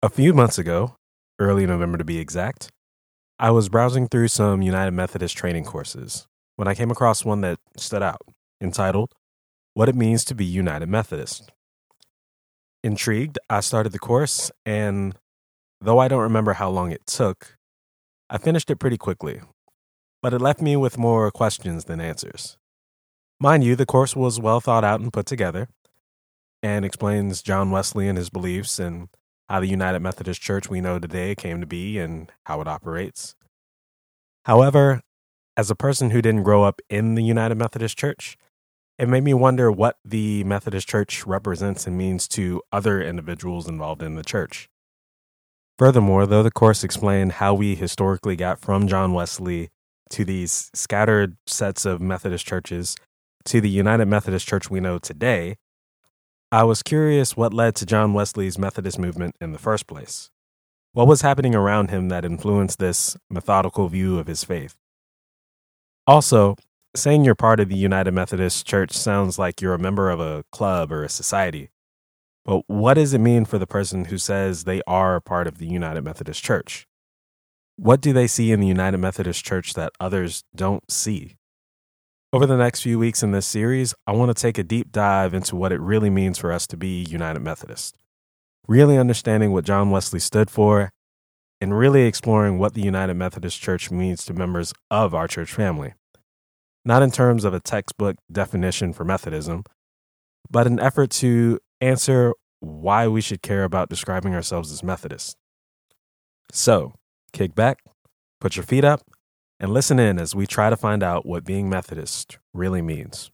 A few months ago, early November to be exact, I was browsing through some United Methodist training courses when I came across one that stood out, entitled What It Means to Be United Methodist. Intrigued, I started the course, and though I don't remember how long it took, I finished it pretty quickly, but it left me with more questions than answers. Mind you, the course was well thought out and put together, and explains John Wesley and his beliefs and how the United Methodist Church we know today came to be and how it operates. However, as a person who didn't grow up in the United Methodist Church, it made me wonder what the Methodist Church represents and means to other individuals involved in the church. Furthermore, though the course explained how we historically got from John Wesley to these scattered sets of Methodist churches to the United Methodist Church we know today, I was curious what led to John Wesley's Methodist movement in the first place. What was happening around him that influenced this methodical view of his faith? Also, saying you're part of the United Methodist Church sounds like you're a member of a club or a society. But what does it mean for the person who says they are part of the United Methodist Church? What do they see in the United Methodist Church that others don't see? Over the next few weeks in this series, I want to take a deep dive into what it really means for us to be United Methodist, really understanding what John Wesley stood for, and really exploring what the United Methodist Church means to members of our church family. Not in terms of a textbook definition for Methodism, but an effort to answer why we should care about describing ourselves as Methodists. So, kick back, put your feet up, and listen in as we try to find out what being Methodist really means.